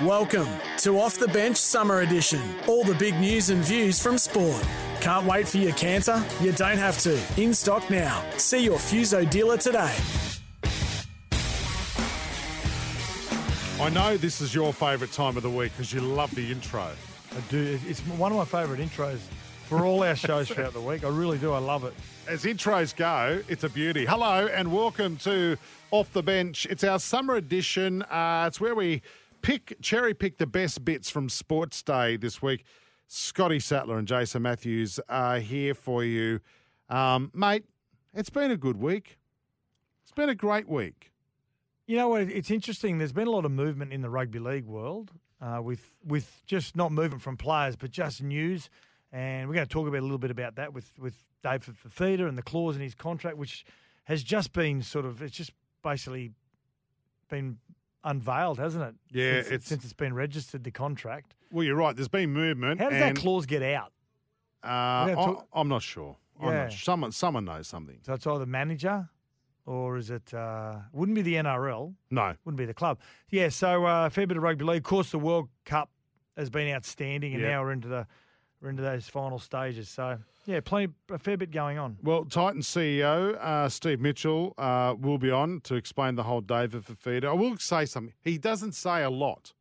Welcome to Off the Bench Summer Edition. All the big news and views from sport. Can't wait for your canter? You don't have to. In stock now. See your Fuso dealer today. I know this is your favourite time of the week because you love the intro. I do. It's one of my favourite intros for all our shows throughout the week. I really do. I love it. As intros go, it's a beauty. Hello and welcome to Off the Bench. It's our summer edition. Uh, it's where we pick cherry pick the best bits from Sports Day this week. Scotty Sattler and Jason Matthews are here for you, um, mate. It's been a good week. It's been a great week. You know what? It's interesting. There's been a lot of movement in the rugby league world uh, with with just not movement from players, but just news. And we're going to talk about a little bit about that with with David Fifita and the clause in his contract, which has just been sort of it's just basically been unveiled, hasn't it? Yeah, since, it's- since it's been registered, the contract. Well, you're right. There's been movement. How does that clause get out? Uh, I, talk- I'm not sure. I'm Yeah. not, someone, someone knows something. So it's either manager or is it? Uh, wouldn't be the NRL. No. Wouldn't be the club. Yeah. So uh, a fair bit of rugby league. Of course, the World Cup has been outstanding, and now we're into the we're into those final stages. So yeah, plenty a fair bit going on. Well, Titan CEO uh, Steve Mitchell uh, will be on to explain the whole David Fifita. I will say something. He doesn't say a lot.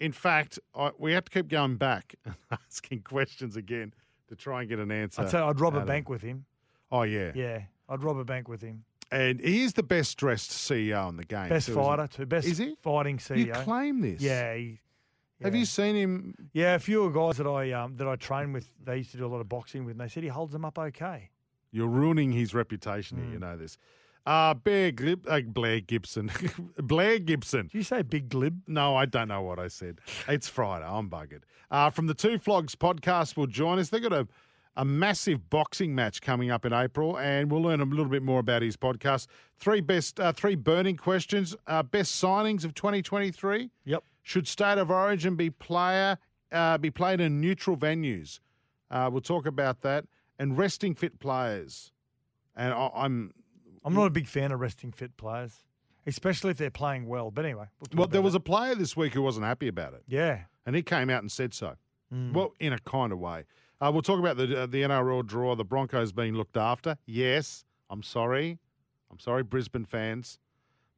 In fact, I, we have to keep going back and asking questions again to try and get an answer. I'd say I'd rob a bank with him. Oh yeah, Yeah, I'd rob a bank with him. and he is the best dressed CEO in the game. Best too, fighter too. Best Is he? fighting CEO. You claim this? Yeah. He, Have you seen him? Yeah, a few of the guys that I um, that I train with, they used to do a lot of boxing with, and they said he holds them up okay. You're ruining his reputation Mm. here. You know this. Uh, Bear Glib, uh, Blair Gibson, Blair Gibson. Did you say big glib? No, I don't know what I said. It's Friday. I'm buggered. Uh, from the Two Flogs podcast will join us. They've got a, a massive boxing match coming up in April, and we'll learn a little bit more about his podcast. Three best, uh, three burning questions. Uh, best signings of 2023. Yep. Should State of Origin be player uh, be played in neutral venues? Uh, we'll talk about that. And resting fit players. And I, I'm I'm not a big fan of resting fit players, especially if they're playing well. But anyway, we'll well. There was that. a player this week who wasn't happy about it. yeah. and he came out and said so. Mm. Well, in a kind of way. Uh, we'll talk about the uh, the NRL draw. The Broncos being looked after. Yes, I'm sorry, I'm sorry, Brisbane fans,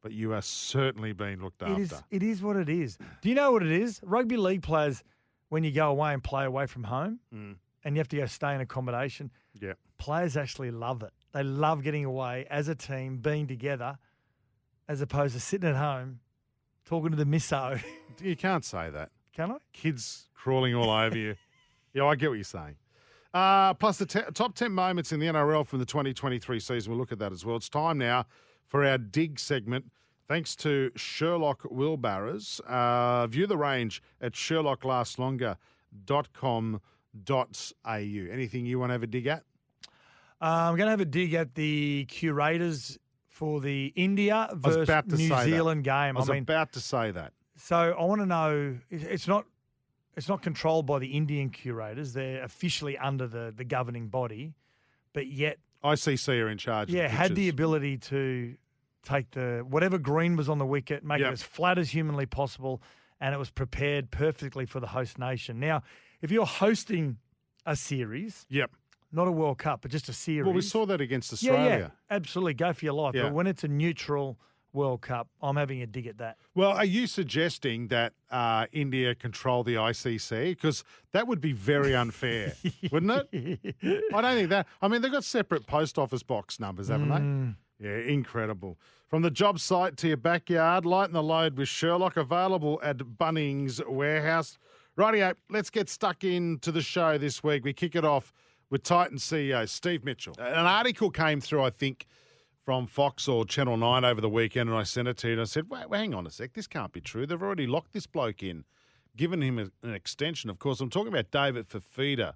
but you are certainly being looked It after. is. It is what it is. Do you know what it is? Rugby league players, when you go away and play away from home, Mm. and you have to go stay in accommodation, Yeah, players actually love it. They love getting away as a team, being together, as opposed to sitting at home talking to the misso. you can't say that. Can I? Kids crawling all over you. Yeah, I get what you're saying. Uh, plus the te- top 10 moments in the NRL from the 2023 season. We'll look at that as well. It's time now for our dig segment. Thanks to Sherlock Wheelbarrows. Uh, view the range at sherlocklastslonger.com.au. Anything you want to have a dig at? Uh, I'm going to have a dig at the curators for the India versus New say that. Zealand game. I was mean, about to say that. so I want to know. It's not. It's not controlled by the Indian curators. They're officially under the the governing body, but yet, ICC are in charge. yeah, had the ability to take the whatever green was on the wicket, make Yep. it as flat as humanly possible, and it was prepared perfectly for the host nation. Now, if you're hosting a series, Yep. not a World Cup, but just a series. Well, we saw that against Yeah, Australia. yeah, absolutely. Go for your life. Yeah. But when it's a neutral World Cup. I'm having a dig at that. Well, are you suggesting that uh, India control the ICC? Because that would be very unfair, wouldn't it? I don't think that. I mean, they've got separate post office box numbers, haven't Mm. they? Yeah, incredible. From the job site to your backyard, lighten the load with Sherlock, available at Bunnings Warehouse. Rightio, let's get stuck into the show this week. We kick it off with Titan CEO Steve Mitchell. An article came through, I think, from Fox or Channel 9 over the weekend, and I sent it to you, and I said, wait, wait hang on a sec, this can't be true. They've already locked this bloke in, given him a- an extension. Of course, I'm talking about David Fifita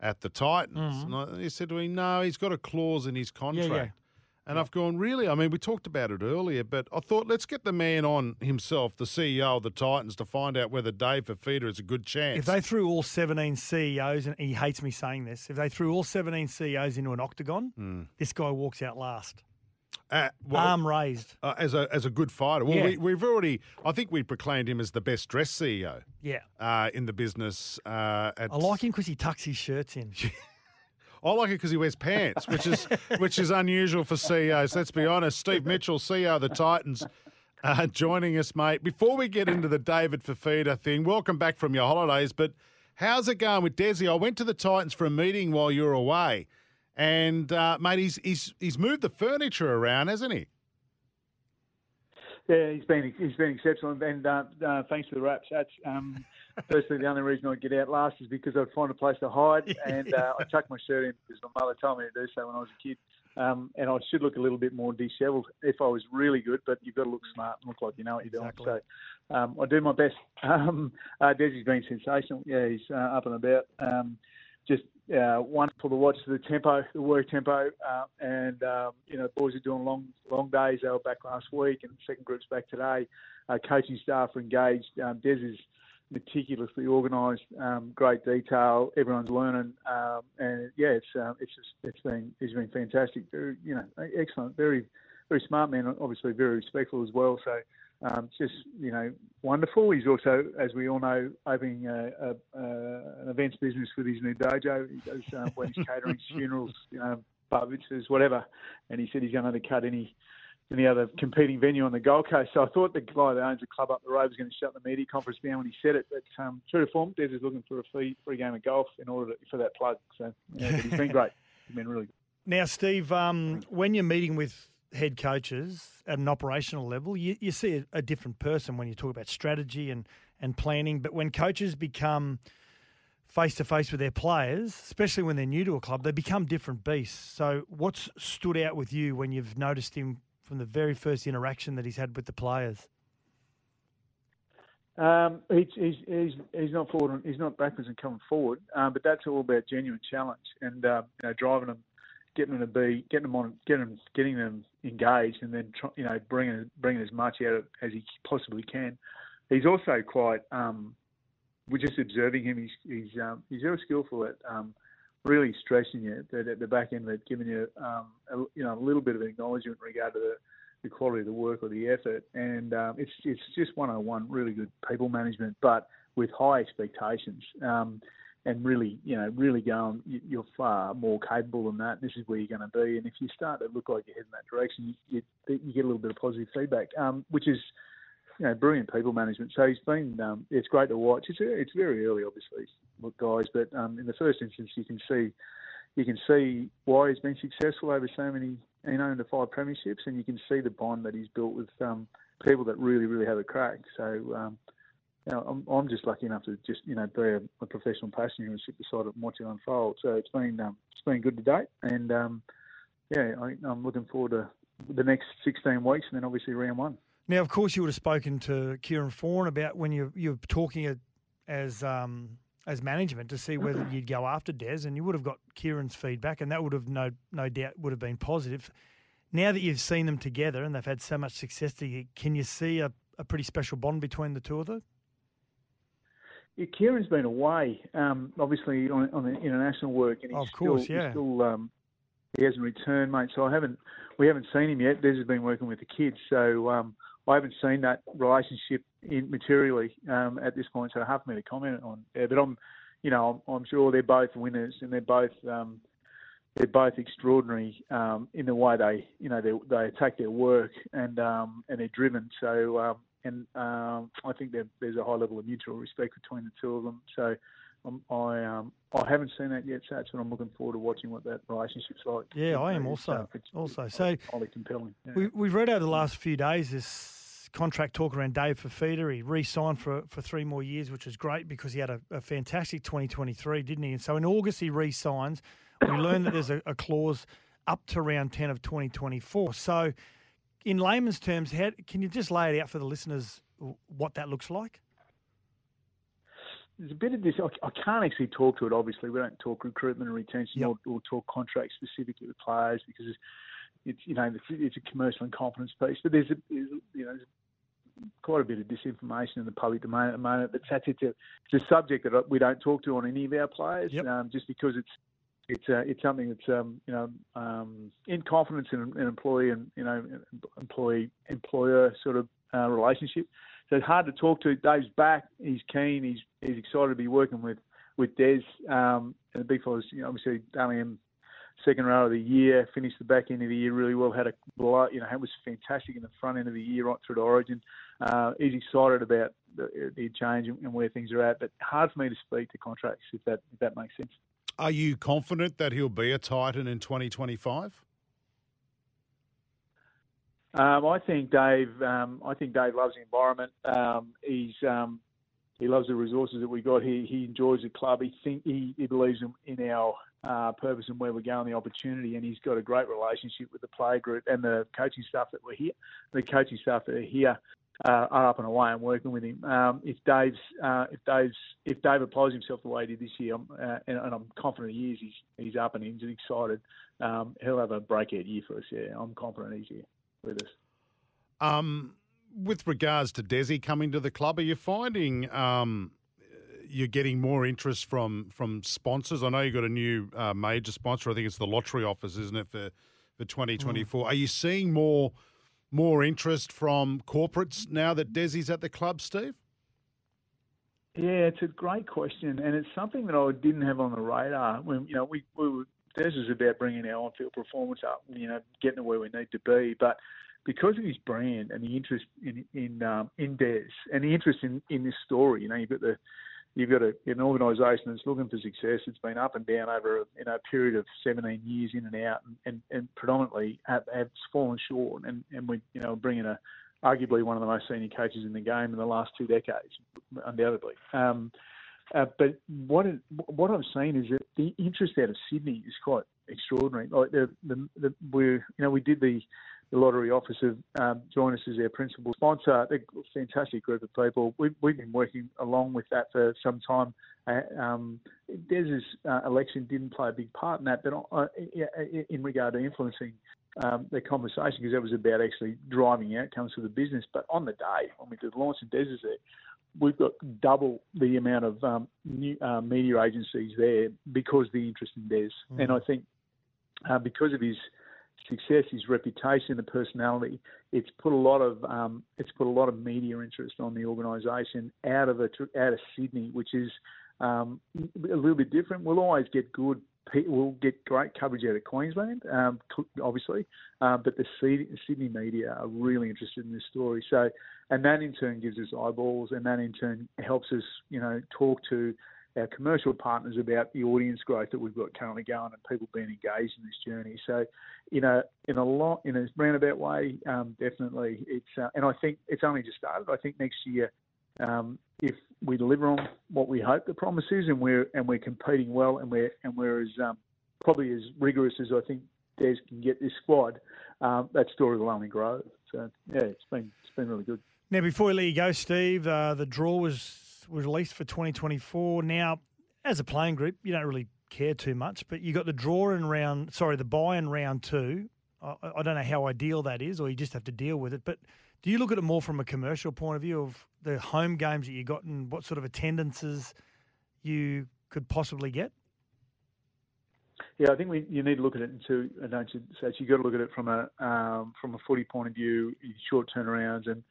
at the Titans. And I, he said to me, no, he's got a clause in his contract. yeah. And I've gone, really? I mean, we talked about it earlier, but I thought, let's get the man on himself, the CEO of the Titans, to find out whether Dave Fifita is a good chance. If they threw all 17 CEOs, and he hates me saying this, if they threw all 17 CEOs into an octagon, Hmm. this guy walks out last. Uh, well, Arm raised. uh, as a as a good fighter. Well, Yeah. we, we've already, I think we proclaimed him as the best dressed CEO Yeah. uh, in the business. Uh, at, I like him because he tucks his shirts in. I like it because he wears pants, which is which is unusual for CEOs. Let's be honest. Steve Mitchell, CEO of the Titans, uh, joining us, mate. Before we get into the David Fifita thing, welcome back from your holidays. But how's it going with Desi? I went to the Titans for a meeting while you were away, and uh, mate, he's he's he's moved the furniture around, hasn't he? Yeah, he's been he's been exceptional, and uh, uh, thanks for the raps. That's um, firstly the only reason I get out last is because I'd find a place to hide, and uh, I tuck my shirt in because my mother told me to do so when I was a kid. Um, and I should look a little bit more dishevelled if I was really good, but you've got to look smart and look like you know what you're doing. So um, I do my best. Um, uh, Desi's been sensational. Yeah, he's uh, up and about. Um, just uh, wonderful to watch the tempo, the work tempo, uh, and um, you know, boys are doing long, long days. They were back last week, and the second group's back today. Uh, coaching staff are engaged. Um, Des is meticulously organised, um, great detail. Everyone's learning, um, and yeah, it's uh, it's just it's been it's been fantastic. You know, excellent. Very very smart man. Obviously, very respectful as well. So. Um, just you know, wonderful. He's also, as we all know, opening a, a, a, an events business with his new dojo. He does uh, weddings, catering, funerals, you know, bar mitzvahs, whatever. And he said he's going to undercut any any other competing venue on the Gold Coast. So I thought the guy that owns the club up the road was going to shut the media conference down when he said it. But um, true to form, Des is looking for a free free game of golf in order to, for that plug. So yeah, he's been great. He's been really good. Now, Steve, um, when you're meeting with head coaches at an operational level, you, you see a, a different person when you talk about strategy and, and planning. But when coaches become face to face with their players, especially when they're new to a club, they become different beasts. So, what's stood out with you when you've noticed him from the very first interaction that he's had with the players? Um, he's, he's, he's, he's not forward, he's not backwards and coming forward, um, but that's all about genuine challenge and uh, you know driving them, getting them to be, getting them on, getting them, getting them engaged, and then you know bringing bringing as much out of as he possibly can. He's also quite, um, we're just observing him. He's he's um, he's very skillful at um, really stressing you that at the back end it, giving you um, a, you know a little bit of acknowledgement in regard to the the quality of the work or the effort. And um, it's it's just 101, really good people management, but with high expectations. Um, and really, you know, really going, you- you're far more capable than that. This is where you're going to be. And if you start to look like you're heading that direction, you, you, you get a little bit of positive feedback, um, which is, you know, brilliant people management. So he's been, um, it's great to watch. It's it's very early, obviously, guys, but um, in the first instance, you can see you can see why he's been successful over so many, you know, in the five premierships, and you can see the bond that he's built with um, people that really, really have a crack. So, um, you know, I'm, I'm just lucky enough to just, you know, be a, a professional passenger and sit beside it and watch it unfold. So it's been, um, it's been good to date, and um, yeah, I, I'm looking forward to the next 16 weeks, and then obviously round one. Now, of course, you would have spoken to Kieran Foran about when you you're talking as um, as management to see whether you'd go after Des, and you would have got Kieran's feedback, and that would have no no doubt would have been positive. Now that you've seen them together and they've had so much success can you see a, a pretty special bond between the two of them? Yeah, Kieran's been away, um, obviously on, on the international work, and he's Of course, still, yeah. still um, he hasn't returned, mate. So I haven't, we haven't seen him yet. Des has been working with the kids, so um, I haven't seen that relationship in, materially um, at this point. So I haven't made a comment on. it. but I'm, you know, I'm, I'm sure they're both winners, and they're both, um, they're both extraordinary um, in the way they, you know, they, they attack their work and um, and they're driven. So um, and um, I think there's a high level of mutual respect between the two of them. So um, I um, I haven't seen that yet, so that's what I'm looking forward to watching what that relationship's like. Yeah, I am also. It's, also, so highly compelling. Yeah. We, we've read over the last few days this contract talk around Dave Fifita. He re-signed for for three more years, which was great because he had a, a fantastic 2023, didn't he? And so in August he re-signs. We learned that there's a, a clause up to round 10 of 2024. So, in layman's terms, how, can you just lay it out for the listeners what that looks like? There's a bit of this. I can't actually talk to it. Obviously, we don't talk recruitment and retention Yep. or, or talk contracts specifically with players because it's, it's you know it's, a commercial and confidence piece. But there's a there's, you know there's quite a bit of disinformation in the public domain at the moment. But that's it's a it's a subject that we don't talk to on any of our players, Yep. um, just because it's it's uh, it's something that's um, you know um, in confidence in an employee and you know employee employer sort of uh, relationship. So it's hard to talk to. Dave's back. He's keen. He's he's excited to be working with with Des. Um, and the big fellas, you know, obviously Dally M, second row of the year, finished the back end of the year really well. Had a blow, you know, it was fantastic in the front end of the year right through to Origin. Uh, he's excited about the, the change and where things are at. But hard for me to speak to contracts if that if that makes sense. Are you confident that he'll be a Titan in 2025? Um, I think Dave. Um, I think Dave loves the environment. Um, he's um, he loves the resources that we got. He he enjoys the club. He think he, he believes in, in our uh, purpose and where we're going, the opportunity, and he's got a great relationship with the player group and the coaching staff that were here. The coaching staff that are here uh, are up and away and working with him. Um, if Dave's uh, if Dave's if Dave applies himself the way he did this year, I'm, uh, and, and I'm confident he is. He's he's up and he's excited. Um, he'll have a breakout year for us. Yeah, I'm confident he's here with us. Um, with regards to Desi coming to the club, are you finding um, you're getting more interest from from sponsors? I know you have got a new uh, major sponsor. I think it's the lottery office, isn't it, for for 2024? Are you seeing more more interest from corporates now that Desi's at the club, Steve? Yeah, it's a great question, and it's something that I didn't have on the radar. When you know, we, we were Des is about bringing our on-field performance up, you know, getting to where we need to be. But because of his brand and the interest in in um, in Des and the interest in, in this story, you know, you've got the you've got a, an organisation that's looking for success. It's been up and down over a you know, period of 17 years in and out, and, and, and predominantly have, have fallen short. And, and we, you know, bringing a arguably one of the most senior coaches in the game in the last two decades, undoubtedly. Um, uh, but what it, what I've seen is that the interest out of Sydney is quite extraordinary. Like the, the, the we you know we did the the lottery office have um, joined us as their principal sponsor. A fantastic group of people. We've, we've been working along with that for some time. Uh, um, Des's uh, election didn't play a big part in that, but uh, in regard to influencing um, the conversation, because that was about actually driving outcomes for the business. But on the day when we did the launch of Des's there, we've got double the amount of um, new, uh, media agencies there because of the interest in Des. Mm. And I think uh, because of his success, his reputation, the personality, it's put a lot of um, it's put a lot of media interest on the organisation out of a, out of Sydney, which is um, a little bit different. We'll always get good. We'll get great coverage out of Queensland, um, obviously, uh, but the Sydney media are really interested in this story. So, and that in turn gives us eyeballs, and that in turn helps us, you know, talk to our commercial partners about the audience growth that we've got currently going and people being engaged in this journey. So, you know, in a lot, in a roundabout way, um, definitely, it's uh, and I think it's only just started. I think next year, um, if we deliver on what we hope the promise is, and we're and we're competing well, and we're and we're as um, probably as rigorous as I think Des can get this squad, um, that story will only grow. So yeah, it's been it's been really good. Now, before we let you go, Steve, uh, the draw was was released for 2024. Now, as a playing group, you don't really care too much, but you got the draw in round, sorry, the buy in round two. I, I don't know how ideal that is, or you just have to deal with it. But do you look at it more from a commercial point of view of the home games that you got and what sort of attendances you could possibly get? Yeah, I think we you need to look at it in two. Don't you? So you've got to look at it from a um, from a footy point of view, short turnarounds, and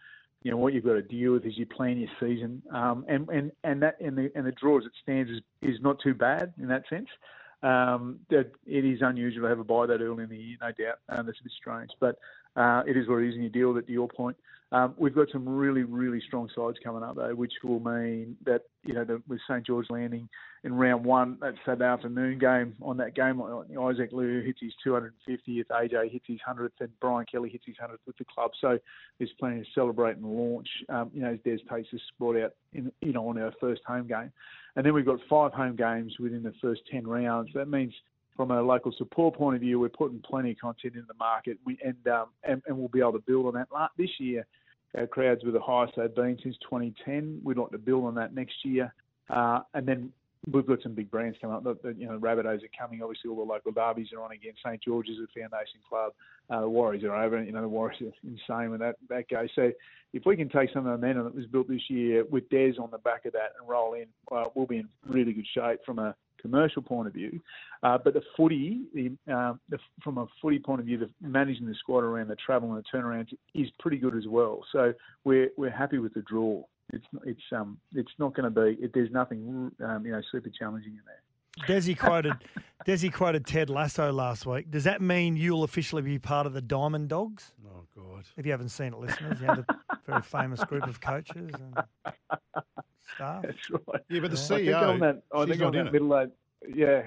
you know what you've got to deal with as you plan your season. Um, and and and that and the and the draw as it stands is is not too bad in that sense. Um, it is unusual to have a buy that early in the year, no doubt. Um, that's a bit strange, but uh, it is what it is, and you deal with it. To your point, um, we've got some really, really strong sides coming up though, which will mean that you know the, with St George landing in round one, that afternoon game. On that game, Isaac Liu hits his 250th, AJ hits his 100th, and Brian Kelly hits his 100th with the club. So there's plenty to celebrate and launch. Um, you know, as Des Pace has brought out in you know on our first home game, and then we've got five home games within the first 10 rounds. That means from a local support point of view, we're putting plenty of content into the market, we, and, um, and and we'll be able to build on that. This year, our crowds were the highest they've been since 2010. We'd like to build on that next year, uh, and then we've got some big brands coming up. The, the, you know, Rabbitohs are coming. Obviously, all the local derbies are on again. St George's a foundation club. Uh, the Warriors are over. You know, the Warriors are insane when that that goes. So, if we can take some of the momentum that was built this year with Des on the back of that and roll in, uh, we'll be in really good shape from a commercial point of view. Uh, but the footy, the, uh, the, from a footy point of view, the, managing the squad around the travel and the turnarounds is pretty good as well. So we're we're happy with the draw. It's it's um it's not going to be. It, there's nothing um, you know super challenging in there. Desi quoted Desi quoted Ted Lasso last week. Does that mean you'll officially be part of the Diamond Dogs? Oh God! If you haven't seen it, listeners, you have a very famous group of coaches and staff. That's right. Yeah, but the I think CEO, on that, I think not on that middle age, yeah.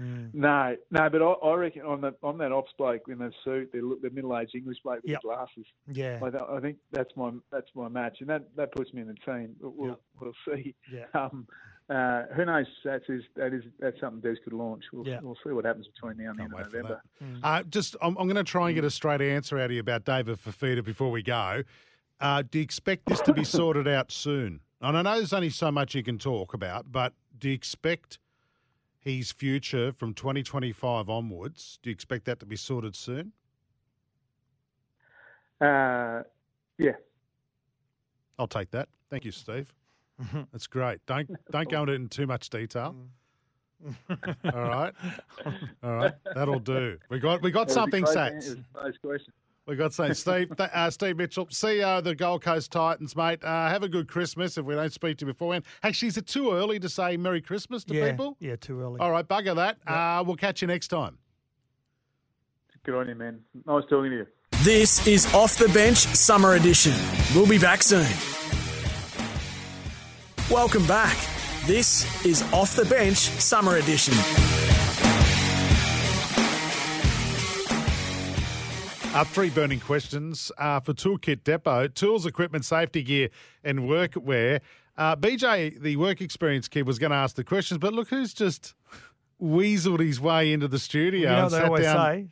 Mm. No, no, but I, I reckon on that on that ops bloke in the suit, the, the middle-aged English bloke with Yep. the glasses. Yeah, I, I think that's my that's my match, and that, that puts me in the team. We'll Yep. we'll see. yeah. Um, uh, who knows? That's is that is that's something Des could launch. We'll, Yeah. we'll see what happens between now and the end of November. that. Uh, just, I'm, I'm going to try and get a straight answer out of you about David Fifita before we go. Uh, do you expect this to be sorted out soon? And I know there's only so much you can talk about, but do you expect his future from 2025 onwards? Do you expect that to be sorted soon? Uh, yeah, I'll take that. Thank you, Steve. That's great. Don't don't go into it in too much detail. All right, all right, that'll do. We got we got That was something, great Sats. answer. Those questions. We got something. Steve, th- uh, Steve Mitchell, CEO of the Gold Coast Titans, mate. Uh, have a good Christmas if we don't speak to you beforehand. Actually, is it too early to say Merry Christmas to yeah, people? yeah, too early. All right, bugger that. Uh, we'll catch you next time. Good on you, man. Nice talking to you. This is Off the Bench Summer Edition. We'll be back soon. Welcome back. This is Off the Bench Summer Edition. Uh, three burning questions uh, for Toolkit Depot tools, equipment, safety gear, and workwear. Uh, BJ, the work experience kid, was going to ask the questions, but look who's just weaseled his way into the studio. you know and what they sat always down. say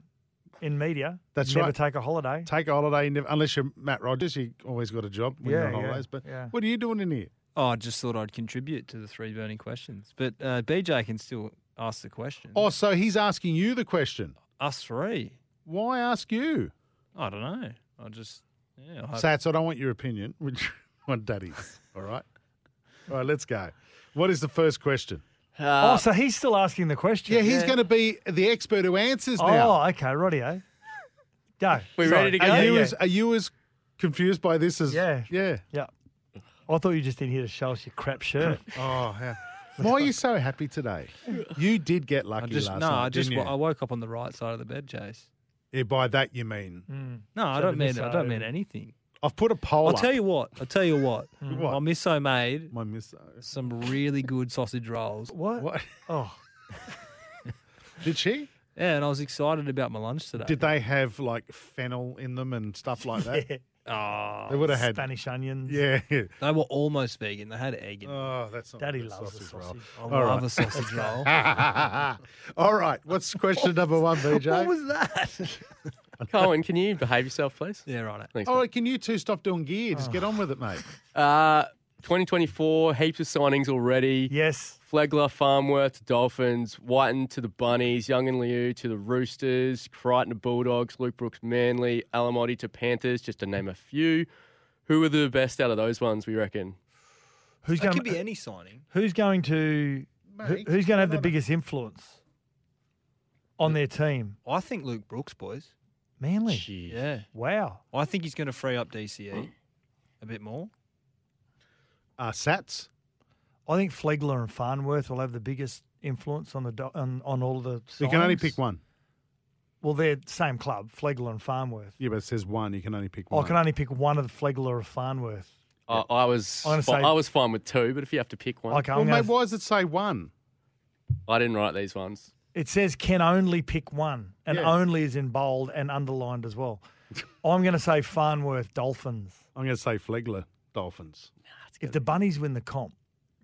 in media? That's never right. take a holiday. Take a holiday, never- unless you're Matt Rogers. You always got a job when you're Yeah, on yeah, holidays. But yeah. what are you doing in here? Oh, I just thought I'd contribute to the three burning questions. But uh, BJ can still ask the question. Oh, so he's asking you the question. Us three. Why ask you? I don't know. I just, yeah. I, Sats, I don't want your opinion. Which one, Daddy's? All right. All right, let's go. What is the first question? Uh, oh, so he's still asking the question. Yeah, he's going to be the expert who answers oh, now. Oh, okay, rightio. Go. We Sorry. ready to are go? you Yeah, as are you as confused by this as Yeah. Yeah. yeah. I thought you just didn't here to show us your crap shirt. Oh, yeah. Why are you so happy today? You did get I lucky just, last no, night. I just, didn't you? I woke up on the right side of the bed, Chase. Yeah, by that you mean Mm. No, I don't the mean, I don't mean anything. I've put a poll. I'll up. tell you what. I'll tell you what. What? My misso made My miss. some really good sausage rolls. What? What Oh, did she? Yeah, and I was excited about my lunch today. Did they have like fennel in them and stuff like that? yeah. Oh, They would have had. Spanish onions. Yeah. they were almost vegan. They had egg in. it. Oh, that's not Daddy a good loves the roll. sausage. I all love right. a sausage roll. All right. What's question number one, BJ? What was that? Colin, can you behave yourself, please? yeah, right. Thanks. All mate. right. Can you two stop doing gear? Just Oh. get on with it, mate. Uh, 2024, heaps of signings already. yes. Flegler, Farnworth to Dolphins, Wighton to the Bunnies, Young and Liu to the Roosters, Crichton to Bulldogs, Luke Brooks Manly, Alamotti to Panthers, just to name a few. Who are the best out of those ones, we reckon? Who's It going? could be any signing. Who's going to? who- who's going to have the come on. biggest influence on their team? I think Luke Brooks, boys. Manly. Yeah. Wow. I think he's going to free up DCE a bit more. Uh, Sats. I think Flegler and Farnworth will have the biggest influence on the do- on, on all the. You can only pick one. Well, they're the same club, Flegler and Farnworth. Yeah, but it says one. You can only pick one. I can only pick one of the Flegler or Farnworth. I, I was I'm gonna fi- say- I was fine with two, but if you have to pick one, Okay, well, I'm gonna, mate, why does it say one? I didn't write these ones. it says can only pick one, and Yeah. only is in bold and underlined as well. I'm going to say Farnworth Dolphins. I'm going to say Flegler Dolphins. If the Bunnies win the comp,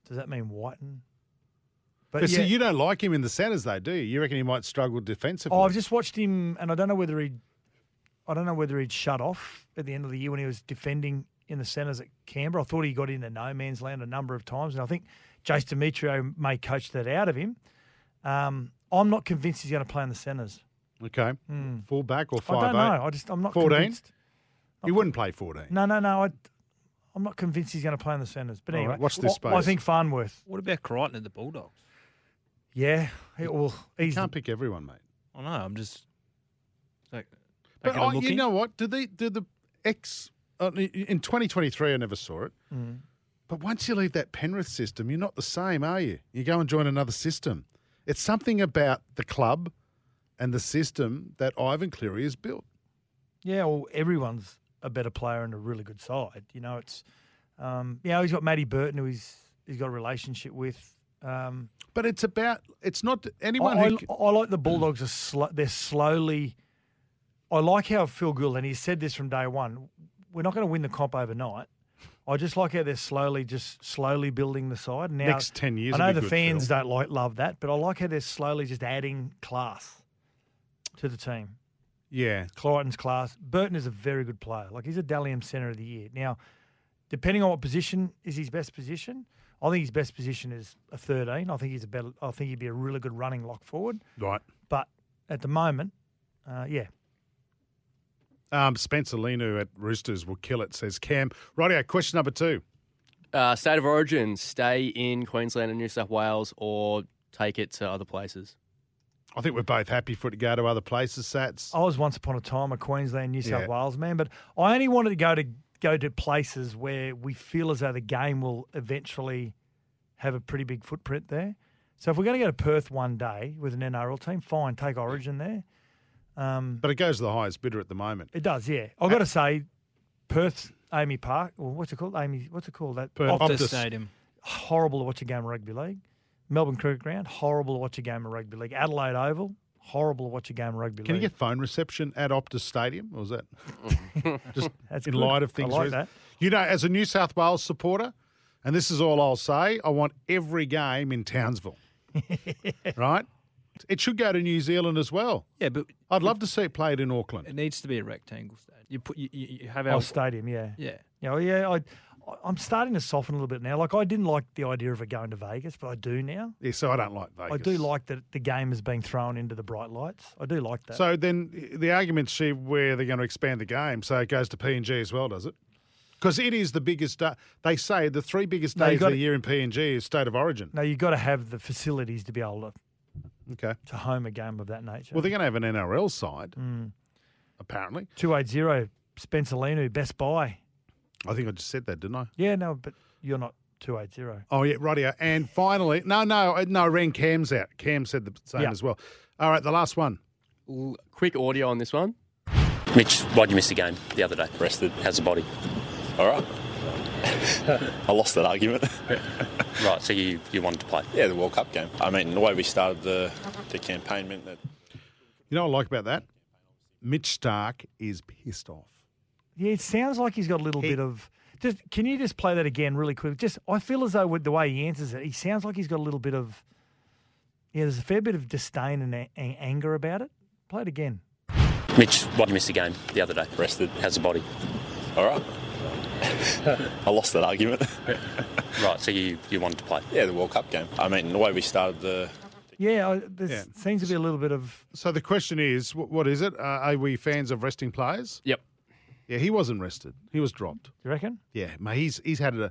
does that mean Wighton? But, But yeah, see, you don't like him in the centres, though, do you? You reckon he might struggle defensively? oh, I've just watched him, and I don't know whether he, I don't know whether he'd shut off at the end of the year when he was defending in the centres at Canberra. I thought he got into no man's land a number of times, and I think Jace Demetriou may coach that out of him. Um, I'm not convinced he's going to play in the centres. okay. Full back or Hmm. I don't know. I just I'm not 14? convinced. He wouldn't play 14. No, no, no. I, I'm not convinced he's going to play in the centres. But anyway, right, watch this I, I think Farnworth. What about Crichton at the Bulldogs? Yeah, he, well, You can't pick everyone, mate. I know. I'm just like. But taking oh, you know what? Did the did the ex uh, in 2023? I never saw it. Mm. But once you leave that Penrith system, you're not the same, are you? You go and join another system. It's something about the club and the system that Ivan Cleary has built. Yeah, well, everyone's a better player and a really good side. You know, it's um, you know he's got Matty Burton who he's he's got a relationship with. Um, But it's about it's not anyone I, who. I, I like the Bulldogs are sl- they're slowly. I like how Phil Gould and he said this from day one. We're not going to win the comp overnight. I just like how they're slowly, just slowly building the side. Now, Next 10 years I know the fans don't like love that, but I like how they're slowly just adding class to the team. Yeah, Crichton's class. Burton is a very good player. Like he's a Dally M Centre of the Year. Now, depending on what position is his best position, I think his best position is a 13. I think he's a better. I think he'd be a really good running lock forward. right. But at the moment, uh, yeah, Um, Spencer Leniu at Roosters will kill it, says Cam. Rightio, question number two. Uh, state of origin: stay in Queensland and New South Wales, or take it to other places. I think we're both happy for it to go to other places, Sats. I was once upon a time a Queensland, New South Yeah. Wales man, but I only wanted to go to go to places where we feel as though the game will eventually have a pretty big footprint there. So if we're going to go to Perth one day with an NRL team, fine, take Origin there. Um, But it goes to the highest bidder at the moment. It does, yeah. I've got to say, Perth's Amy Park, or what's it called? Amy, what's it called? That Perth. Optus. Optus Stadium. horrible to watch a game of rugby league. Melbourne Cricket Ground, horrible to watch a game of rugby league. Adelaide Oval, horrible to watch a game of rugby Can you get phone reception at Optus Stadium? Or is that just That's in good. light of I things? like that. You know, as a New South Wales supporter, and this is all I'll say, I want every game in Townsville. right? It should go to New Zealand as well. Yeah, but I'd love to see it played in Auckland. it needs to be a rectangle stadium. You put you, you you have Oh, our stadium, yeah. yeah. You oh, know, yeah, I, I'm starting to soften a little bit now. Like, I didn't like the idea of it going to Vegas, but I do now. Yeah, so I don't like Vegas. I do like that the game is being thrown into the bright lights. I do like that. So then the argument's she where they're going to expand the game, so it goes to PNG as well, does it? Because it is the biggest. Uh, they say the three biggest No, days of the year in PNG is state of origin. no, you've got to have the facilities to be able to, Okay. to home a game of that nature. Well, they're going to have an NRL side, Mm. apparently. 280, Spencer Leniu, Best Buy. I think I just said that, didn't I? Yeah, no, but you're not 280. Oh yeah, rightio. And finally, no, no, uh, no. Ren Cam's out. Cam said the same Yeah. as well. All right, the last one. L- Quick audio on this one. Mitch, why'd you miss the game the other day? Rested. How's the body? All right. I lost that argument. Right, so you, you wanted to play. yeah, the World Cup game. I mean, the way we started the, the campaign meant that You know what I like about that? Mitch Starc is pissed off. Yeah, it sounds like he's got a little He- bit of. Just can you just play that again really quick? Just I feel as though with the way he answers it, he sounds like he's got a little bit of. Yeah, there's a fair bit of disdain and a- a- anger about it. Play it again. Mitch, why'd you miss the game the other day? rested. How's the body? All right. I lost that argument. Right, so you, you wanted to play. yeah, the World Cup game. I mean, the way we started the Yeah, I, there Yeah. seems to be a little bit of. So the question is, what is it? Uh, are we fans of resting players? Yep. Yeah, he wasn't rested. He was dropped. Do you reckon? Yeah, mate, he's he's had a,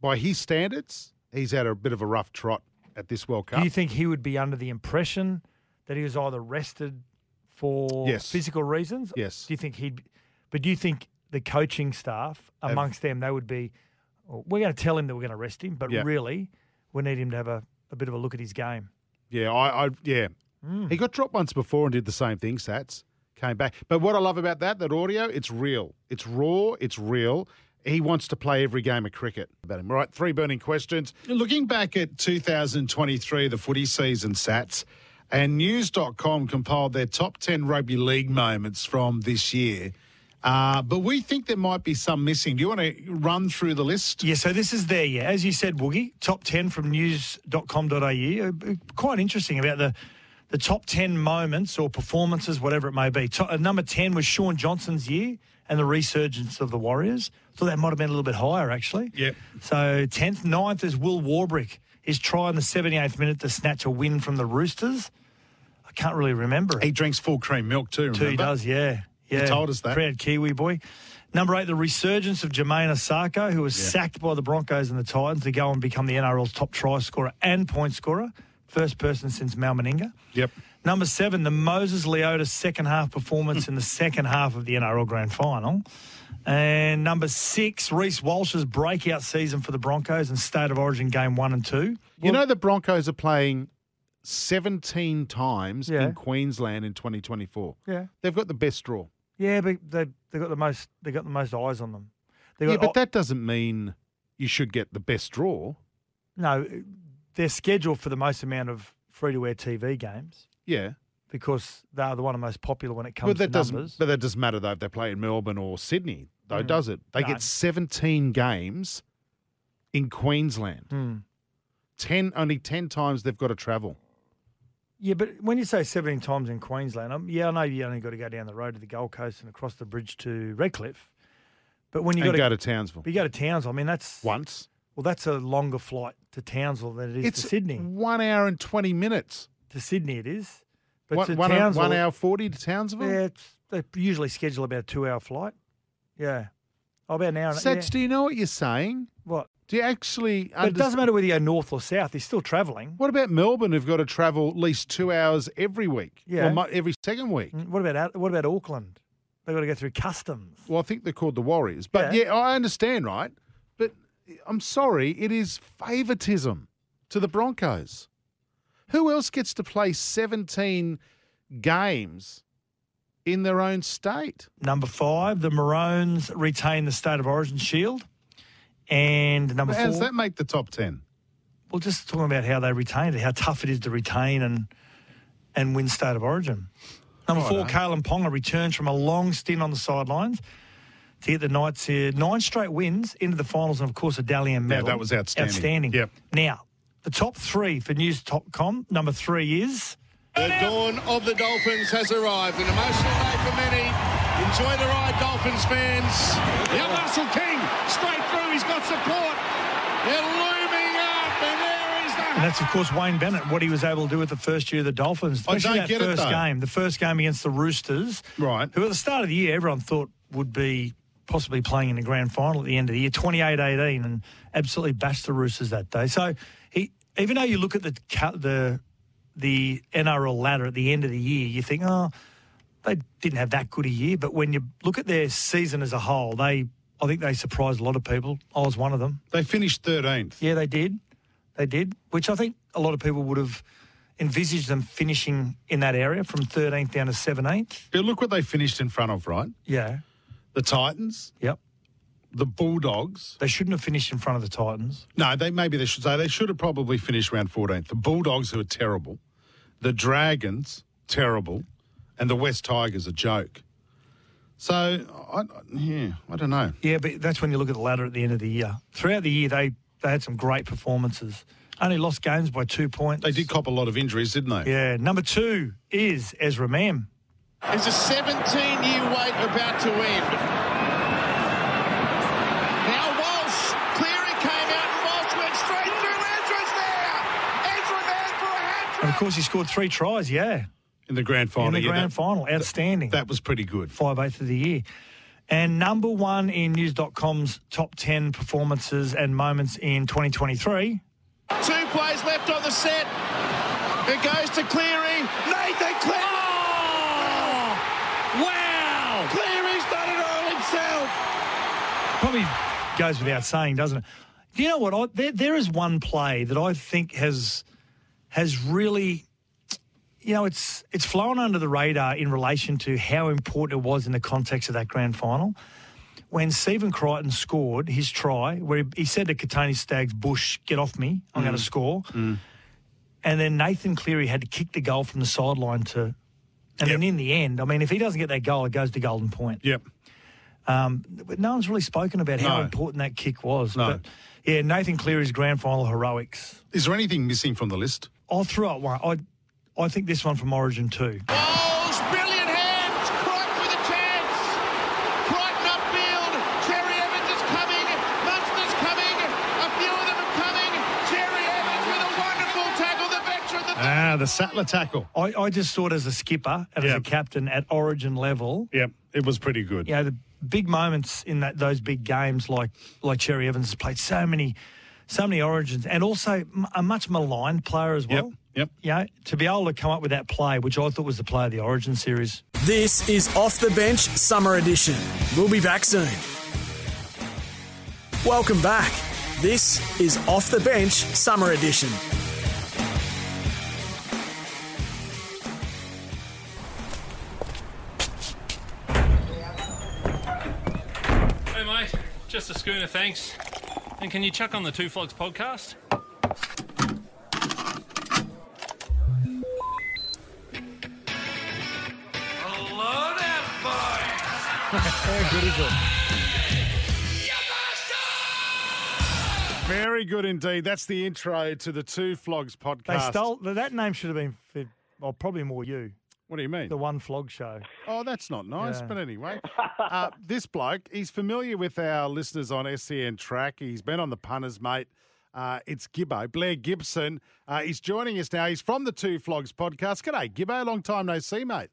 by his standards, he's had a bit of a rough trot at this World Cup. Do you think he would be under the impression that he was either rested for Yes. physical reasons? Yes. Do you think he'd? But do you think the coaching staff amongst them they would be? Well, we're going to tell him that we're going to rest him, but Yeah. really, we need him to have a, a bit of a look at his game. Yeah, I, I yeah. Hmm. He got dropped once before and did the same thing, Sats. Came back. But what I love about that, that audio, it's real. It's raw, it's real. He wants to play every game of cricket. About him. Right, three burning questions. Looking back at 2023, the footy season, Sats, and News.com compiled their top 10 rugby league moments from this year. Uh, but we think there might be some missing. Do you want to run through the list? Yeah, so this is there, yeah. As you said, Woogie, top 10 from news.com.au. Uh, Quite interesting about the, the top 10 moments or performances, whatever it may be. Uh, number 10 was Shaun Johnson's year and the resurgence of the Warriors. Thought that might have been a little bit higher, actually. Yep. So 10th, 9th is Will Warbrick. His try in the 78th minute to snatch a win from the Roosters. I can't really remember it. He drinks full cream milk too, remember? Too, he does, yeah. Yeah. He told us that. Proud Kiwi boy. Number eight, the resurgence of Jamayne Isaako, who was Yeah. sacked by the Broncos and the Titans to go and become the NRL's top try scorer and point scorer. First person since Mal Meninga. Yep. Number seven, the Moses Leota second half performance in the second half of the NRL Grand Final. And number six, Reece Walsh's breakout season for the Broncos in State of Origin game one and two. You know the Broncos are playing 17 times Yeah. in Queensland in 2024. Yeah. They've got the best draw. Yeah, but they they got the most they got the most eyes on them. They Yeah, but that doesn't mean you should get the best draw. No, they're scheduled for the most amount of free to air TV games Yeah. because they are the one of the most popular when it comes But that to doesn't numbers. but that doesn't matter though if they play in Melbourne or Sydney, though, Mm. does it? They No. get 17 games in Queensland. Hmm. 10 only 10 times they've got to travel. Yeah, but when you say 17 times in Queensland, um, yeah, I know you only got to go down the road to the Gold Coast and across the bridge to Redcliffe. But when you got go to Townsville. but you go to Townsville, I mean that's Once. Well, that's a longer flight to Townsville than it is It's to Sydney. 1 hour and 20 minutes. To Sydney, it is. But One, to one, Townsville, one hour 40 to Townsville? Yeah, it's, they usually schedule about a two-hour flight. Yeah, oh, about an hour. yeah. do you know what you're saying? What? Do you actually But it doesn't matter whether you go north or south. You're still travelling. What about Melbourne who've got to travel at least two hours every week? Yeah. Or every second week? Mm, What about what about Auckland? They've got to go through customs. Well, I think they're called the Warriors. But Yeah. yeah, I understand, right? I'm sorry, it is favouritism to the Broncos. Who else gets to play 17 games in their own state? Number five, the Maroons retain the State of Origin shield. And number How does that make the top 10? well, just talking about how they retain it, how tough it is to retain and and win State of Origin. Number four. Kalyn Ponga returns from a long stint on the sidelines to get the Knights here nine straight wins into the finals, and of course a Dally M medal. Yeah, that was outstanding. Outstanding. Yep. Now, the top three for News.com. Number three is The dawn of the Dolphins has arrived. An emotional day for many. Enjoy the ride, Dolphins fans. Young Russell King, straight through. He's got support. They're looming up, and there is the. And that's, of course, Wayne Bennett, what he was able to do with the first year of the Dolphins, I especially don't that get it, first though. game. The first game against the Roosters, Right. who at the start of the year everyone thought would be possibly playing in the grand final at the end of the year, 28 18, and absolutely bashed the Roosters that day. So he, even though you look at the the the NRL ladder at the end of the year, you think, oh, they didn't have that good a year. But when you look at their season as a whole, they I think they surprised a lot of people. I was one of them. They finished 13th. Yeah, they did. They did, which I think a lot of people would have envisaged them finishing in that area from 13th down to 17th. But look what they finished in front of, right? Yeah. The Titans, Yep. the Bulldogs. They shouldn't have finished in front of the Titans. No, they maybe they should say they should have probably finished round 14th. The Bulldogs, who are terrible, the Dragons, terrible, and the West Tigers, a joke. So, I, I- yeah, I don't know. Yeah, but that's when you look at the ladder at the end of the year. Throughout the year, they, they had some great performances. Only lost games by two points. They did cop a lot of injuries, didn't they? Yeah. Number two is Ezra Mam. Is a 17 year wait about to end? Now Walsh, Cleary came out and Walsh went straight through. Ezra's there. Ezra Mam for a hat And of course, he scored three tries, yeah, In the grand final. in the yeah, grand that, final. Outstanding. that was pretty good. five eighths of the year. And number one in News.com's top 10 performances and moments in 2023. Two plays left on the set. It goes to Cleary. Nathan Cleary. Wow! Cleary's done it all himself. Probably goes without saying, doesn't it? You know what? I, there, there is one play that I think has has really, you know, it's it's flown under the radar in relation to how important it was in the context of that grand final. When Stephen Crichton scored his try, where he, he said to Kotoni Staggs, Bush, get off me, I'm going to mm. score. Mm. And then Nathan Cleary had to kick the goal from the sideline to. And then in the end, I mean, if he doesn't get that goal, it goes to Golden Point. Yep. Um, but no one's really spoken about how No. important that kick was. No. But yeah, Nathan Cleary's grand final heroics. Is there anything missing from the list? I'll throw out one. I, I think this one from Origin too. Oh, brilliant hands. Crichton with a chance. Crichton upfield. Cherry Evans is coming. Munster's coming. A few of them are coming. Cherry Evans with a wonderful tackle. The veteran, the the Sattler tackle. I, I just thought as a skipper and as a captain at Origin level, Yep, it was pretty good. you know, the big moments in that those big games, like like Cherry Evans has played so many, so many Origins, and also a much maligned player as well. Yep. You know, to be able to come up with that play, which I thought was the play of the Origin series. This is Off the Bench Summer Edition. We'll be back soon. Welcome back. This is Off the Bench Summer Edition. Just a schooner, thanks. And can you chuck on the Two Flogs podcast? Hello there, boys. How good is it? Very good indeed. That's the intro to the Two Flogs podcast. They podcast. stole that name. Should have been, for, well, probably more you. What do you mean? The one flog show. Oh, that's not nice. Yeah. But anyway, uh, this bloke, he's familiar with our listeners on SEN Track. He's been on the punters, mate. Uh, it's Gibbo, Blair Gibson. Uh, he's joining us now. He's from the Two Flogs podcast. G'day, Gibbo. A long time no see, mate.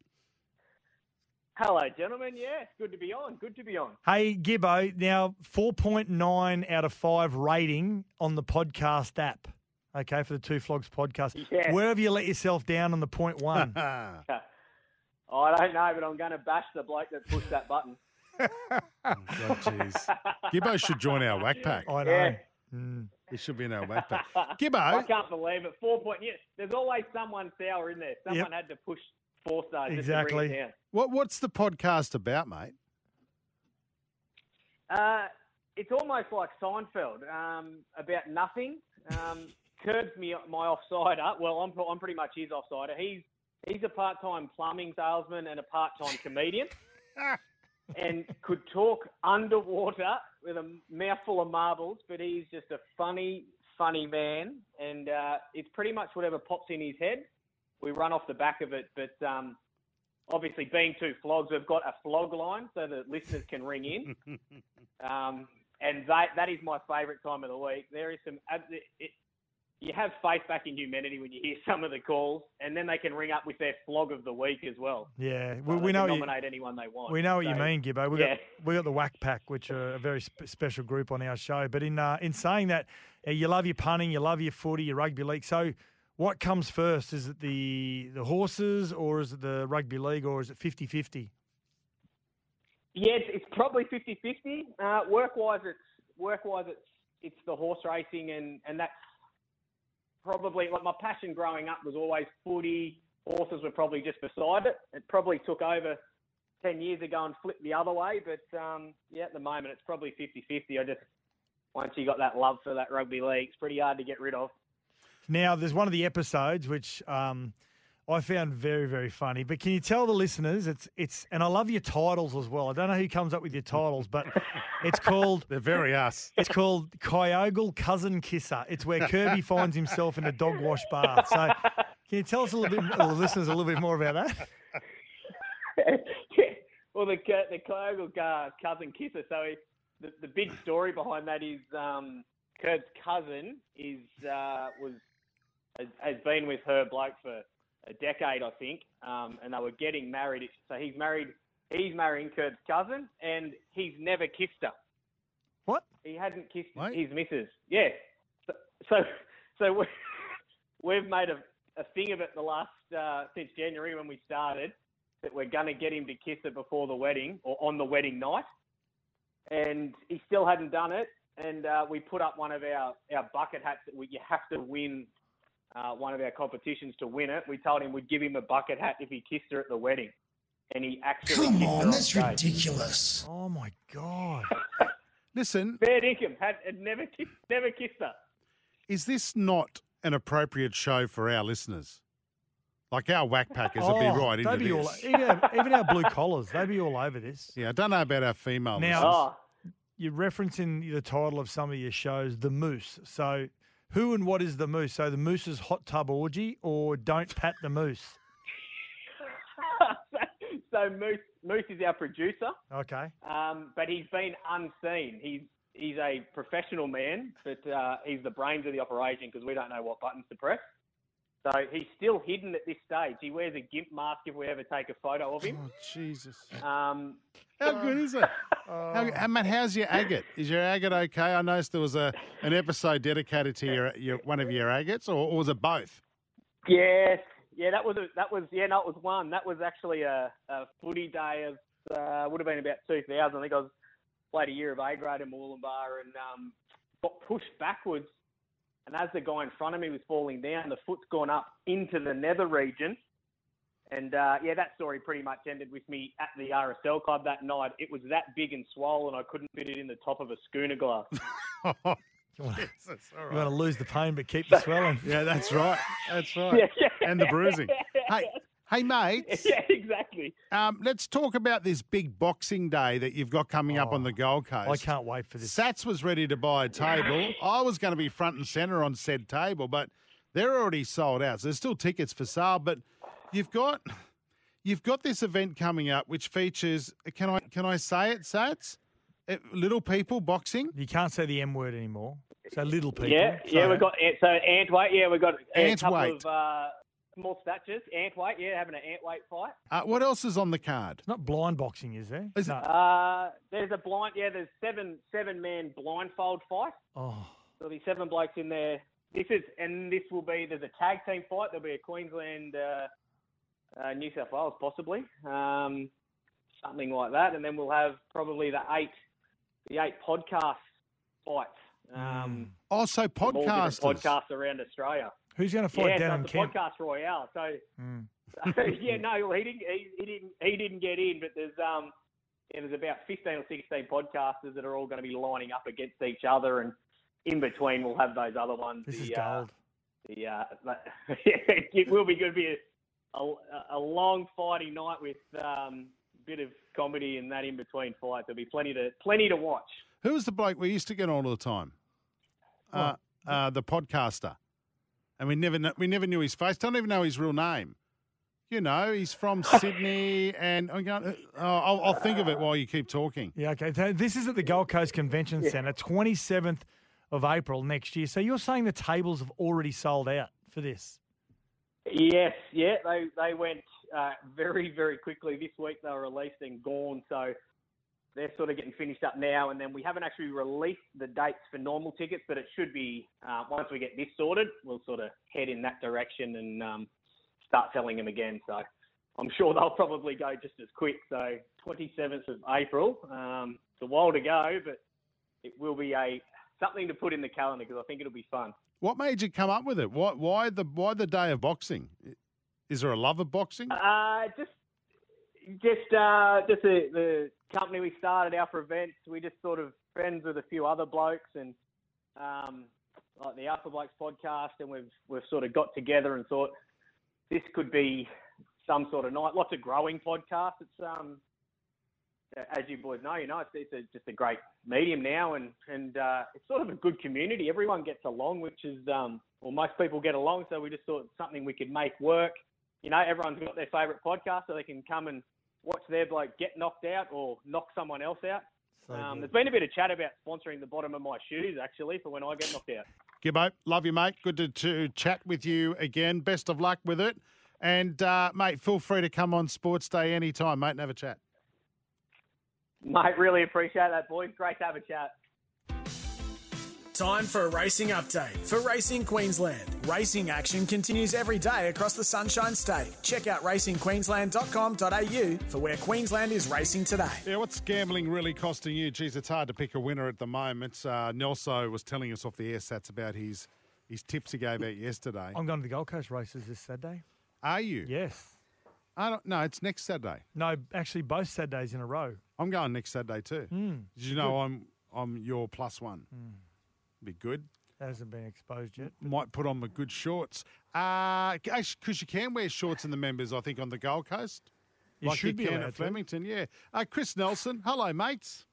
Hello, gentlemen. Yeah, it's good to be on. Good to be on. Hey, Gibbo, now 4.9 out of 5 rating on the podcast app. Okay, for the Two Flogs podcast. Yeah. Where have you let yourself down on the point one? Oh, I don't know, but I'm going to bash the bloke that pushed that button. God, jeez. Gibbo should join our whack pack. I know. Yeah. He should be in our whack pack. Gibbo. I can't believe it. Four point. Yeah, there's always someone sour in there. Someone had to push four stars just to bring exactly. it down. What, what's the podcast about, mate? Uh, it's almost like Seinfeld um, about nothing. Um, Curbs me my offsider. Well, I'm I'm pretty much his offsider. He's he's a part-time plumbing salesman and a part-time comedian, and could talk underwater with a mouthful of marbles. But he's just a funny, funny man, and uh, it's pretty much whatever pops in his head. We run off the back of it, but um, obviously being two flogs, we've got a flog line so that listeners can ring in. Um, and that that is my favourite time of the week. There is some. It, you have faith back in humanity when you hear some of the calls, and then they can ring up with their flog of the week as well. Yeah, So we, we can know what you, anyone they want. we know what you mean, Gibbo. We yeah. got we got the Whack Pack, which are a very sp- special group on our show. But in uh, in saying that, uh, you love your punting, you love your footy, your rugby league. So, what comes first? Is it the the horses, or is it the rugby league, or is it 50-50? Yeah, it's, it's probably 50-50. Uh, work-wise, it's work-wise it's it's the horse racing, and and that's probably like my passion growing up was always footy. Horses were probably just beside it. It probably took over ten years ago and flipped the other way, but um, yeah, at the moment it's probably 50-50. I just once you got that love for that rugby league, it's pretty hard to get rid of. Now, there's one of the episodes which um, I found very, very funny. But can you tell the listeners it's it's and I love your titles as well. I don't know who comes up with your titles, but it's called They're very us. It's called Kyogle Cousin Kisser. It's where Kirby finds himself in a dog wash bath. So, can you tell us a little bit, the listeners, a little bit more about that? well, the K- the Kyogle uh, cousin kisser. So he, the the big story behind that is um, Kurt's cousin is uh, was has, has been with her bloke for a decade, I think, um, and they were getting married. So he's married. He's marrying Kurt's cousin, and he's never kissed her. What? He hadn't kissed his missus. Yeah. So so, so we, we've made a, a thing of it the last uh, since January when we started that we're going to get him to kiss her before the wedding or on the wedding night, and he still hadn't done it. And uh, we put up one of our, our bucket hats that we, you have to win uh, one of our competitions to win it. We told him we'd give him a bucket hat if he kissed her at the wedding, and he actually Come kissed on, that's stage. ridiculous. Oh my god! Listen, Fair dinkum had, had never kissed, never kissed her. is this not an appropriate show for our listeners? Like our whack packers would be Oh, right into they'd be this. all, even, our, even our blue collars, they'd be all over this. Yeah, I don't know about our female Now, Oh. you're referencing the title of some of your shows, The Moose. So, who and what is the Moose? So, the Moose's hot tub orgy or don't pat the Moose? so Moose, Moose is our producer, Okay. um, but he's been unseen. He's he's a professional man, but uh, he's the brains of the operation because we don't know what buttons to press. So he's still hidden at this stage. He wears a gimp mask if we ever take a photo of him. Oh, Jesus. Um, How good is it? How, how- Matt, how's your agate? Is your agate okay? I noticed there was a an episode dedicated to your, your one of your agates, or, or was it both? Yes, yeah, that was a, that was yeah, no, it was one. That was actually a, a footy day of uh, would have been about 2000. I think I was played a year of A grade in Moolumbar and um, got pushed backwards. And as the guy in front of me was falling down, the foot's gone up into the nether region. And uh, yeah, that story pretty much ended with me at the RSL club that night. It was that big and swollen, I couldn't fit it in the top of a schooner glass. You want, Jesus, all you want to lose the pain but keep the swelling. Yeah, that's right. That's right. Yeah, yeah. And the bruising. Hey, hey, mate. yeah, exactly. Um, let's talk about this big Boxing Day that you've got coming up on the Gold Coast. I can't wait for this. Sats was ready to buy a table. I was going to be front and centre on said table, but they're already sold out. So there's still tickets for sale. But you've got you've got this event coming up which features. Can I can I say it, Sats? Eh, Little people boxing. You can't say the M word anymore. So, little people. Yeah, yeah, So- we've got so ant weight. Yeah, we've got a Ant couple weight. of uh, small statures. Ant weight. Yeah, having an ant weight fight. Uh, what else is on the card? It's not blind boxing, is there? Is it- no. Uh, there's a blind. Yeah, there's seven seven man blindfold fight. Oh, There'll be seven blokes in there. This is and this will be. There's a tag team fight. There'll be a Queensland, uh, uh, New South Wales possibly, um, something like that, and then we'll have probably the eight the eight podcast fights. Um, Also, from all podcasters. podcasts around Australia. Who's going to fight yeah, so Darren it's a Kemp? podcast royale. So, Mm. so yeah, no, well, he didn't. He, he didn't. He didn't get in. But there's um, yeah, there's about 15 or 16 podcasters that are all going to be lining up against each other, and in between we'll have those other ones. This the, is uh, gold. the uh, it will be good to be a, a, a long fighting night with um, a bit of comedy and that in between fight. There'll be plenty to plenty to watch. Who was the bloke we used to get on all the time? Uh, uh, the podcaster, and we never kn- we never knew his face. Don't even know his real name. You know, he's from Sydney, and I'm going. Oh, I'll, I'll think of it while you keep talking. Yeah, okay. This is at the Gold Coast Convention Centre, 27th of April next year. So you're saying the tables have already sold out for this? Yes, yeah, they they went uh, very very quickly this week. They were released and gone, so they're sort of getting finished up now. And then we haven't actually released the dates for normal tickets, but it should be uh, once we get this sorted, we'll sort of head in that direction and um, start selling them again. So I'm sure they'll probably go just as quick. So 27th of April, um, it's a while to go, but it will be a something to put in the calendar because I think it'll be fun. What made you come up with it? Why, why the why the day of boxing? Is there a love of boxing? Uh, just, just, uh, just the, the company we started for events. We just sort of friends with a few other blokes and um, like the Alpha Blokes podcast, and we've we've sort of got together and thought this could be some sort of night. Lots of growing podcasts. It's um, as you boys know, you know, it's, it's a, just a great medium now, and and uh, it's sort of a good community. Everyone gets along, which is um, well, most people get along. So we just thought something we could make work. You know, everyone's got their favourite podcast, so they can come and watch their bloke get knocked out or knock someone else out. Um, there's been a bit of chat about sponsoring the bottom of my shoes, actually, for when I get knocked out. Gibbo, love you, mate. Good to, to chat with you again. Best of luck with it. And, uh, mate, feel free to come on Sports Day anytime, mate, and have a chat. Mate, really appreciate that, boys. Great to have a chat. Time for a racing update for Racing Queensland. Racing action continues every day across the Sunshine State. Check out racingqueensland.com.au for where Queensland is racing today. Yeah, what's gambling really costing you? Geez, it's hard to pick a winner at the moment. Uh, Nelso was telling us off the air sats about his his tips he gave out yesterday. I'm going to the Gold Coast races this Saturday. Are you? Yes. I don't. No, it's next Saturday. No, actually, both Saturdays in a row. I'm going next Saturday too. Mm. Did you know I'm I'm your plus one? Mm. Be good. That hasn't been exposed yet. Might put on my good shorts. Uh because you can wear shorts in the members, I think, on the Gold Coast. You like should you be can allowed at to. Flemington. Yeah. Uh, Chris Nelson. Hello, mates.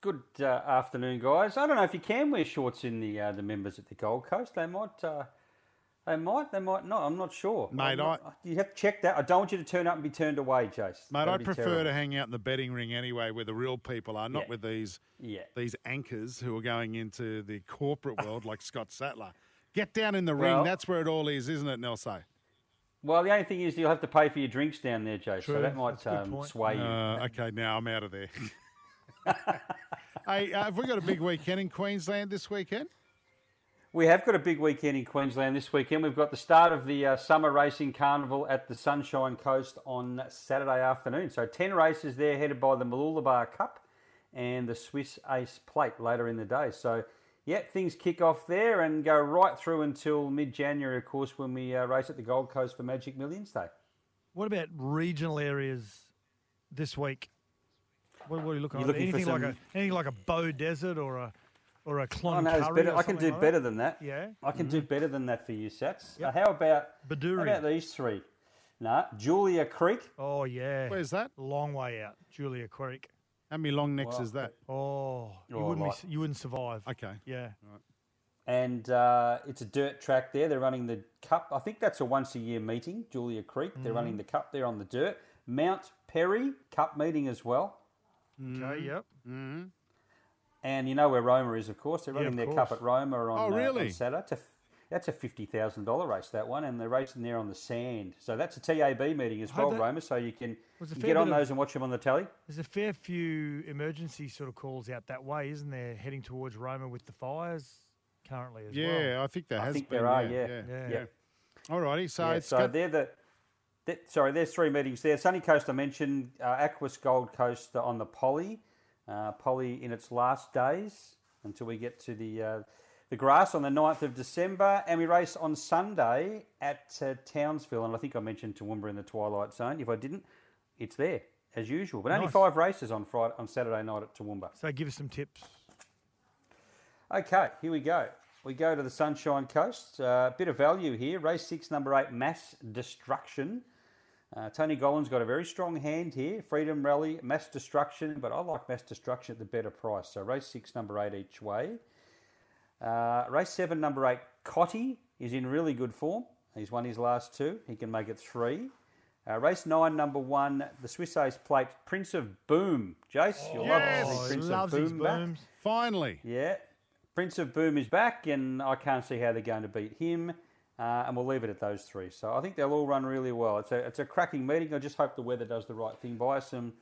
Good uh, afternoon, guys. I don't know if you can wear shorts in the uh, the members at the Gold Coast. They might. Uh, they might. They might not. I'm not sure. Mate, I'm not- you have to check that. I don't want you to turn up and be turned away, Jace. Mate, That'd I'd prefer terrible. to hang out in the betting ring anyway, where the real people are, not Yeah. with these Yeah. these anchors who are going into the corporate world like Scott Sattler. Get down in the Well- ring. That's where it all is, isn't it, Nelson? Well, the only thing is you'll have to pay for your drinks down there, Jace. True. So that might That's a good um, sway you. Uh, okay, now I'm out of there. hey, uh, have we got a big weekend in Queensland this weekend? We have got a big weekend in Queensland this weekend. We've got the start of the uh, summer racing carnival at the Sunshine Coast on Saturday afternoon. So 10 races there headed by the Mooloolaba Cup and the Swiss Ace Plate later in the day. So, yeah, things kick off there and go right through until mid-January, of course, when we uh, race at the Gold Coast for Magic Millions Day. What about regional areas this week? What, what are you looking You're at? looking for anything like a anything like a Bow Desert or a or a clone Oh, no, Curry better. or I can do like better that? than that. Yeah, I can do better than that for you, Sats. Yep. Uh, how about how about these three? Nah, Julia Creek. Oh yeah. Where's that? Long way out, Julia Creek. How many long necks Well, is that? Oh, you Oh, wouldn't like- be, you wouldn't survive. Okay. Yeah. and uh, it's a dirt track there. They're running the cup. I think that's a once a year meeting, Julia Creek. They're Mhm. running the cup there on the dirt. Mount Perry Cup meeting as well. Okay. Yep. And you know where Roma is, of course. They're running of their cup at Roma on, Oh, uh, really? on Saturday. It's a, that's a fifty thousand dollar race that one, and they're racing there on the sand. So that's a TAB meeting as well, that- Roma. So you can, you fair get on bit of- those and watch them on the telly. There's a fair few emergency sort of calls out that way, isn't there? Heading towards Roma with the fires currently as well. Yeah, I think there I has think been. there are, yeah, yeah. yeah. Yeah. Yeah. All righty. So Yeah, it's so got- they're the. that- sorry, there's three meetings there. Sunny Coast, I mentioned. Uh, Aquis Gold Coast on the Polly. Uh, Polly in its last days until we get to the uh, the grass on the 9th of December. And we race on Sunday at uh, Townsville. And I think I mentioned Toowoomba in the Twilight Zone. If I didn't, it's there as usual. But only five races on Friday on Saturday night at Toowoomba. So give us some tips. Okay, here we go. We go to the Sunshine Coast. A uh, bit of value here. Race six, number eight, Mass Destruction. Uh, Tony Gollan's got a very strong hand here. Freedom Rally, Mass Destruction, but I like Mass Destruction at the better price. So race six, number eight each way. Uh, race seven, number eight, Cotty is in really good form. He's won his last two. He can make it three. Uh, race nine, number one, the Swiss Ace Plate, Prince of Boom. Jace, you'll love to see Oh, he Prince loves of his Boom back. booms. finally. Yeah. Prince of Boom is back, and I can't see how they're going to beat him. Uh, and we'll leave it at those three. So I think they'll all run really well. It's a, it's a cracking meeting. I just hope the weather does the right thing by us and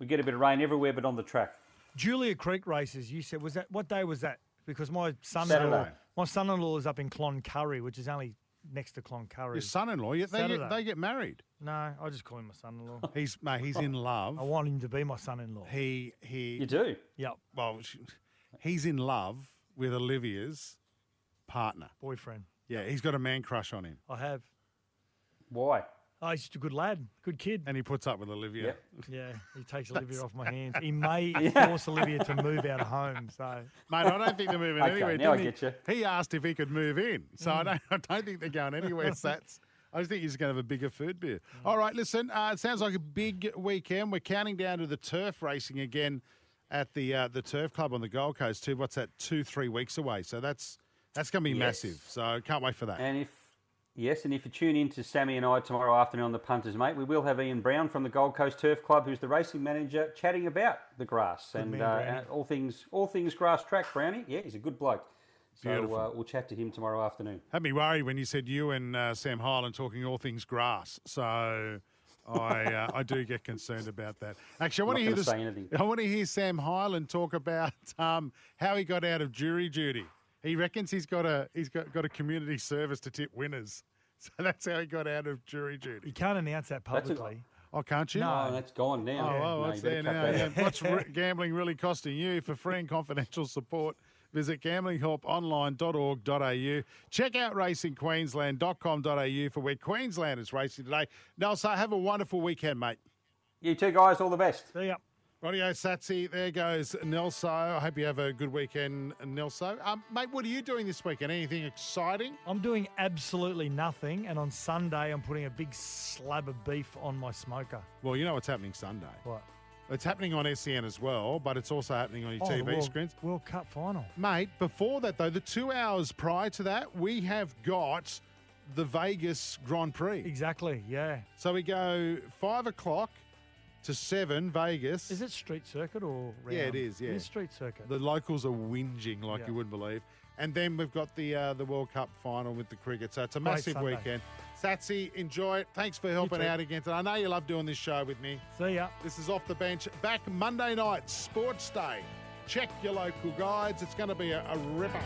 we get a bit of rain everywhere but on the track. Julia Creek races. You said was that what day was that? Because my son-in-law, my son-in-law is up in Cloncurry, which is only next to Cloncurry. Your son-in-law, yeah, they Saturday. get, they get married. No, I just call him my son-in-law. He's mate, he's in love. I want him to be my son-in-law. He he. You do? Yep. Well, sh- he's in love with Olivia's partner. Boyfriend. Yeah, he's got a man crush on him, I have. Why? Oh, he's just a good lad, good kid. and he puts up with Olivia. Yep. Yeah, he takes Olivia off my hands. He may force Olivia to move out of home. So Mate, I don't think they're moving Okay, anywhere. now I didn't get he? He asked if he could move in, so I don't. I don't think they're going anywhere. Sats. I just think he's going to have a bigger food beer. All right, listen. Uh, it sounds like a big weekend. We're counting down to the turf racing again at the uh, the turf club on the Gold Coast too. What's that? Two three weeks away. So that's that's going to be Yes. massive. So can't wait for that. And if yes, and if you tune in to Sammy and I tomorrow afternoon on the Punters, mate, we will have Ian Brown from the Gold Coast Turf Club, who's the racing manager, chatting about the grass and, man, uh, and all things all things grass track. Brownie, yeah, he's a good bloke. So uh, we'll chat to him tomorrow afternoon. Had me worried when you said you and uh, Sam Highland talking all things grass. So I uh, I do get concerned about that. Actually, I want to hear this. I want to hear Sam Highland talk about um, how he got out of jury duty. He reckons he's got a he's got, got a community service to tip winners. So that's how he got out of jury duty. you can't announce that That's a- publicly. Oh, can't you? No. Oh, that's gone now. Oh, oh, No, what's you there now? Yeah. What's re- gambling really costing you? For free and confidential support, Visit gamblinghelponline.org.au. Check out racingqueensland.com.au for where Queensland is racing today. Nelson, have a wonderful weekend, mate. You too, guys, all the best. See ya. Radio Satsy, there goes Nelso. I hope you have a good weekend, Nelso. Um, mate, what are you doing this weekend? Anything exciting? I'm doing absolutely nothing, and on Sunday I'm putting a big slab of beef on my smoker. Well, you know what's happening Sunday. What? It's happening on SEN as well, but it's also happening on your Oh, TV World, screens. World Cup final. Mate, before that, though, the two hours prior to that, we have got the Vegas Grand Prix. Exactly, yeah. So we go five o'clock to seven, Vegas. Is it street circuit or round? Yeah, it is, yeah. It is street circuit. The locals are whinging like Yeah. you wouldn't believe. And then we've got the uh, the World Cup final with the cricket. So it's a Great massive Sunday. weekend. Satsy, enjoy it. Thanks for helping out again today. I know you love doing this show with me. See ya. This is Off the Bench. Back Monday night, Sports Day. Check your local guides. It's going to be a, a ripper.